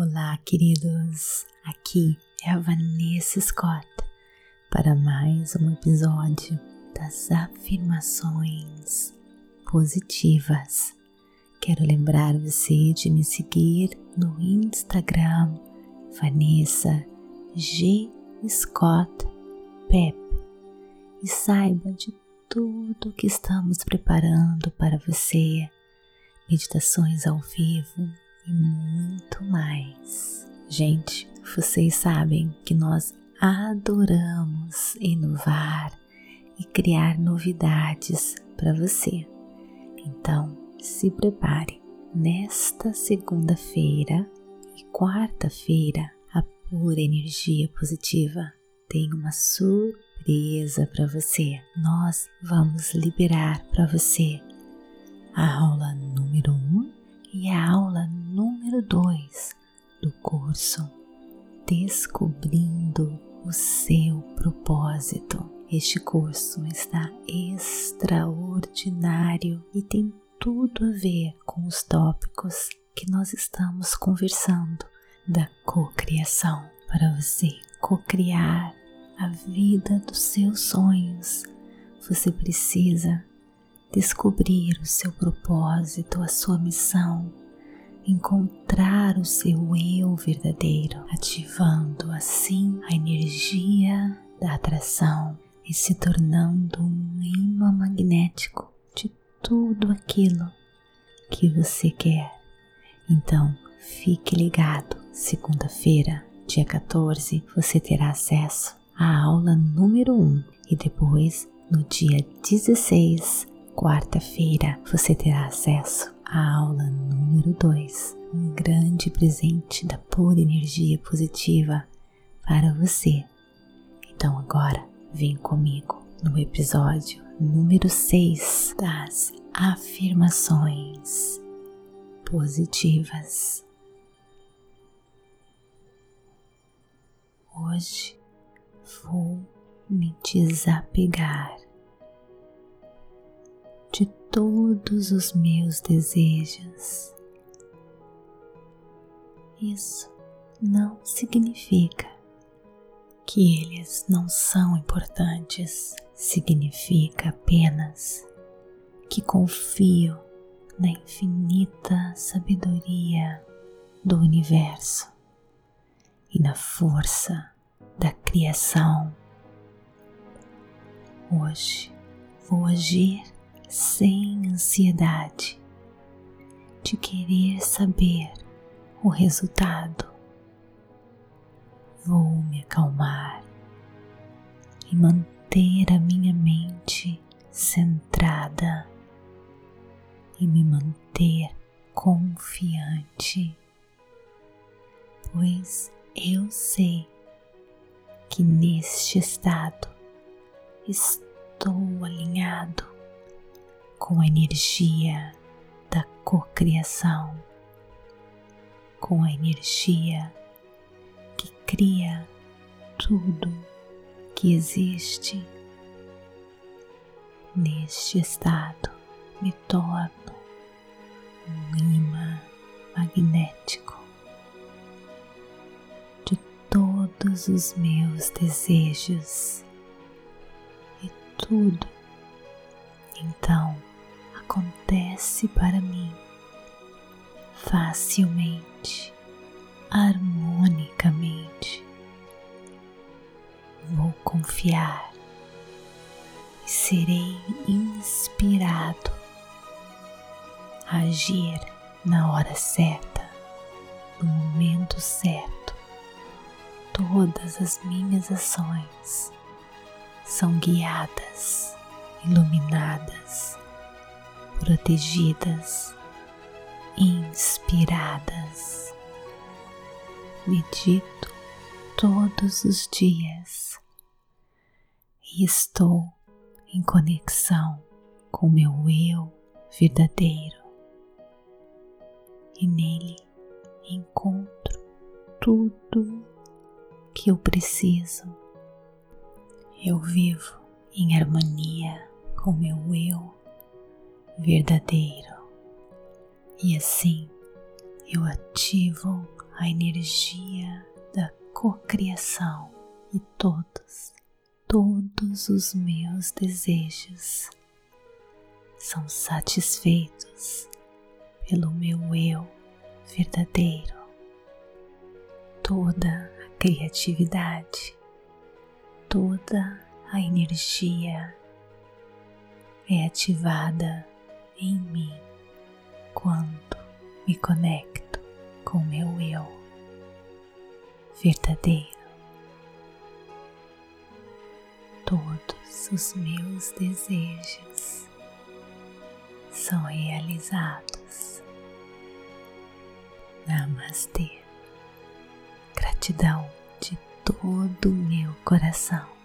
Olá, queridos. Aqui é a Vanessa Scott para mais um episódio das afirmações positivas. Quero lembrar você de me seguir no Instagram Vanessa G. Scott Pep e saiba de tudo que estamos preparando para você, meditações ao vivo e muito mais. Gente, vocês sabem que nós adoramos inovar e criar novidades para você. Então, se prepare. Nesta segunda-feira e quarta-feira, a pura energia positiva tem uma surpresa para você. Nós vamos liberar para você a aula curso Descobrindo o seu propósito. Este curso está extraordinário e tem tudo a ver com os tópicos que nós estamos conversando da cocriação para você cocriar a vida dos seus sonhos. Você precisa descobrir o seu propósito, a sua missão, encontrar o seu eu verdadeiro, ativando assim a energia da atração e se tornando um imã magnético de tudo aquilo que você quer. Então, fique ligado. Segunda-feira, dia 14, você terá acesso à aula número 1 e depois, no dia 16, quarta-feira, você terá acesso à aula número 2, um grande presente da pura energia positiva para você. Então agora vem comigo no episódio número 6 das afirmações positivas. Hoje vou me desapegar de todos os meus desejos. Isso não significa que eles não são importantes, significa apenas que confio na infinita sabedoria do universo e na força da criação. Hoje vou agir sem ansiedade de querer saber o resultado. Vou me acalmar e manter a minha mente centrada e me manter confiante, pois eu sei que neste estado estou alinhado com a energia da cocriação, com a energia que cria tudo que existe. Neste estado, me torno um imã magnético de todos os meus desejos e tudo. Então, acontece para mim facilmente, harmonicamente. Vou confiar e serei inspirado a agir na hora certa, no momento certo. Todas as minhas ações são guiadas, iluminadas protegidas, inspiradas. Medito todos os dias e estou em conexão com meu eu verdadeiro e nele encontro tudo que eu preciso. Eu vivo em harmonia com meu eu verdadeiro. E assim eu ativo a energia da cocriação e todos, todos os meus desejos são satisfeitos pelo meu eu verdadeiro. Toda a criatividade, toda a energia é ativada em mim quando me conecto com meu eu verdadeiro. Todos os meus desejos são realizados. Namastê. Gratidão de todo o meu coração.